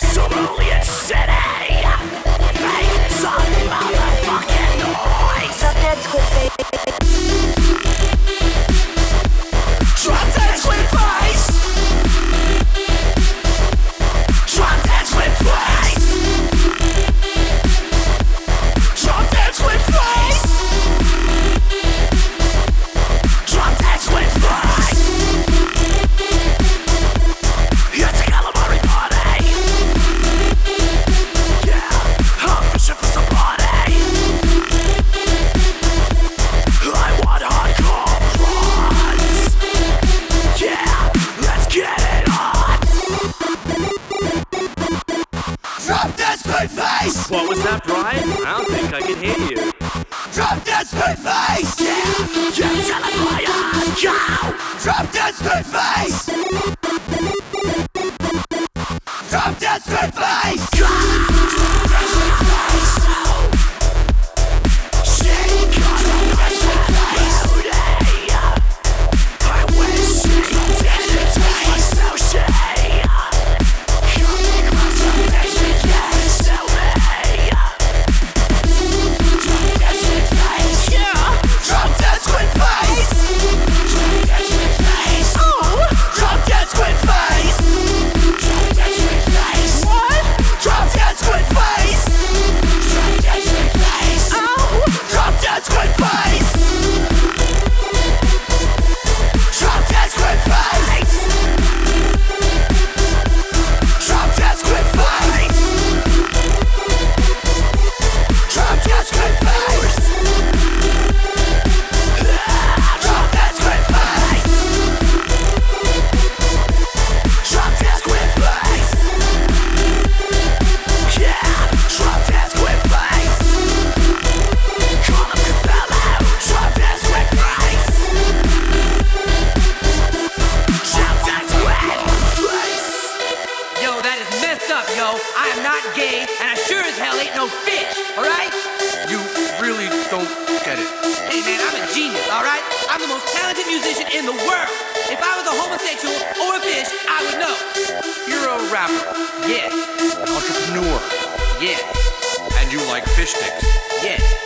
Somalia City! What was that, Brian? I don't think I can hear you. Drop that spoon face! Yeah! Yeah, tell it, Brian! Go! Drop that spoon face! Drop that spoon face! Go! Not gay, and I sure as hell ain't no fish, alright? You really don't get it. Hey man, I'm a genius, alright? I'm the most talented musician in the world. If I was a homosexual or a fish, I would know. You're a rapper, Yes, an entrepreneur, yes, and you like fish sticks. yes.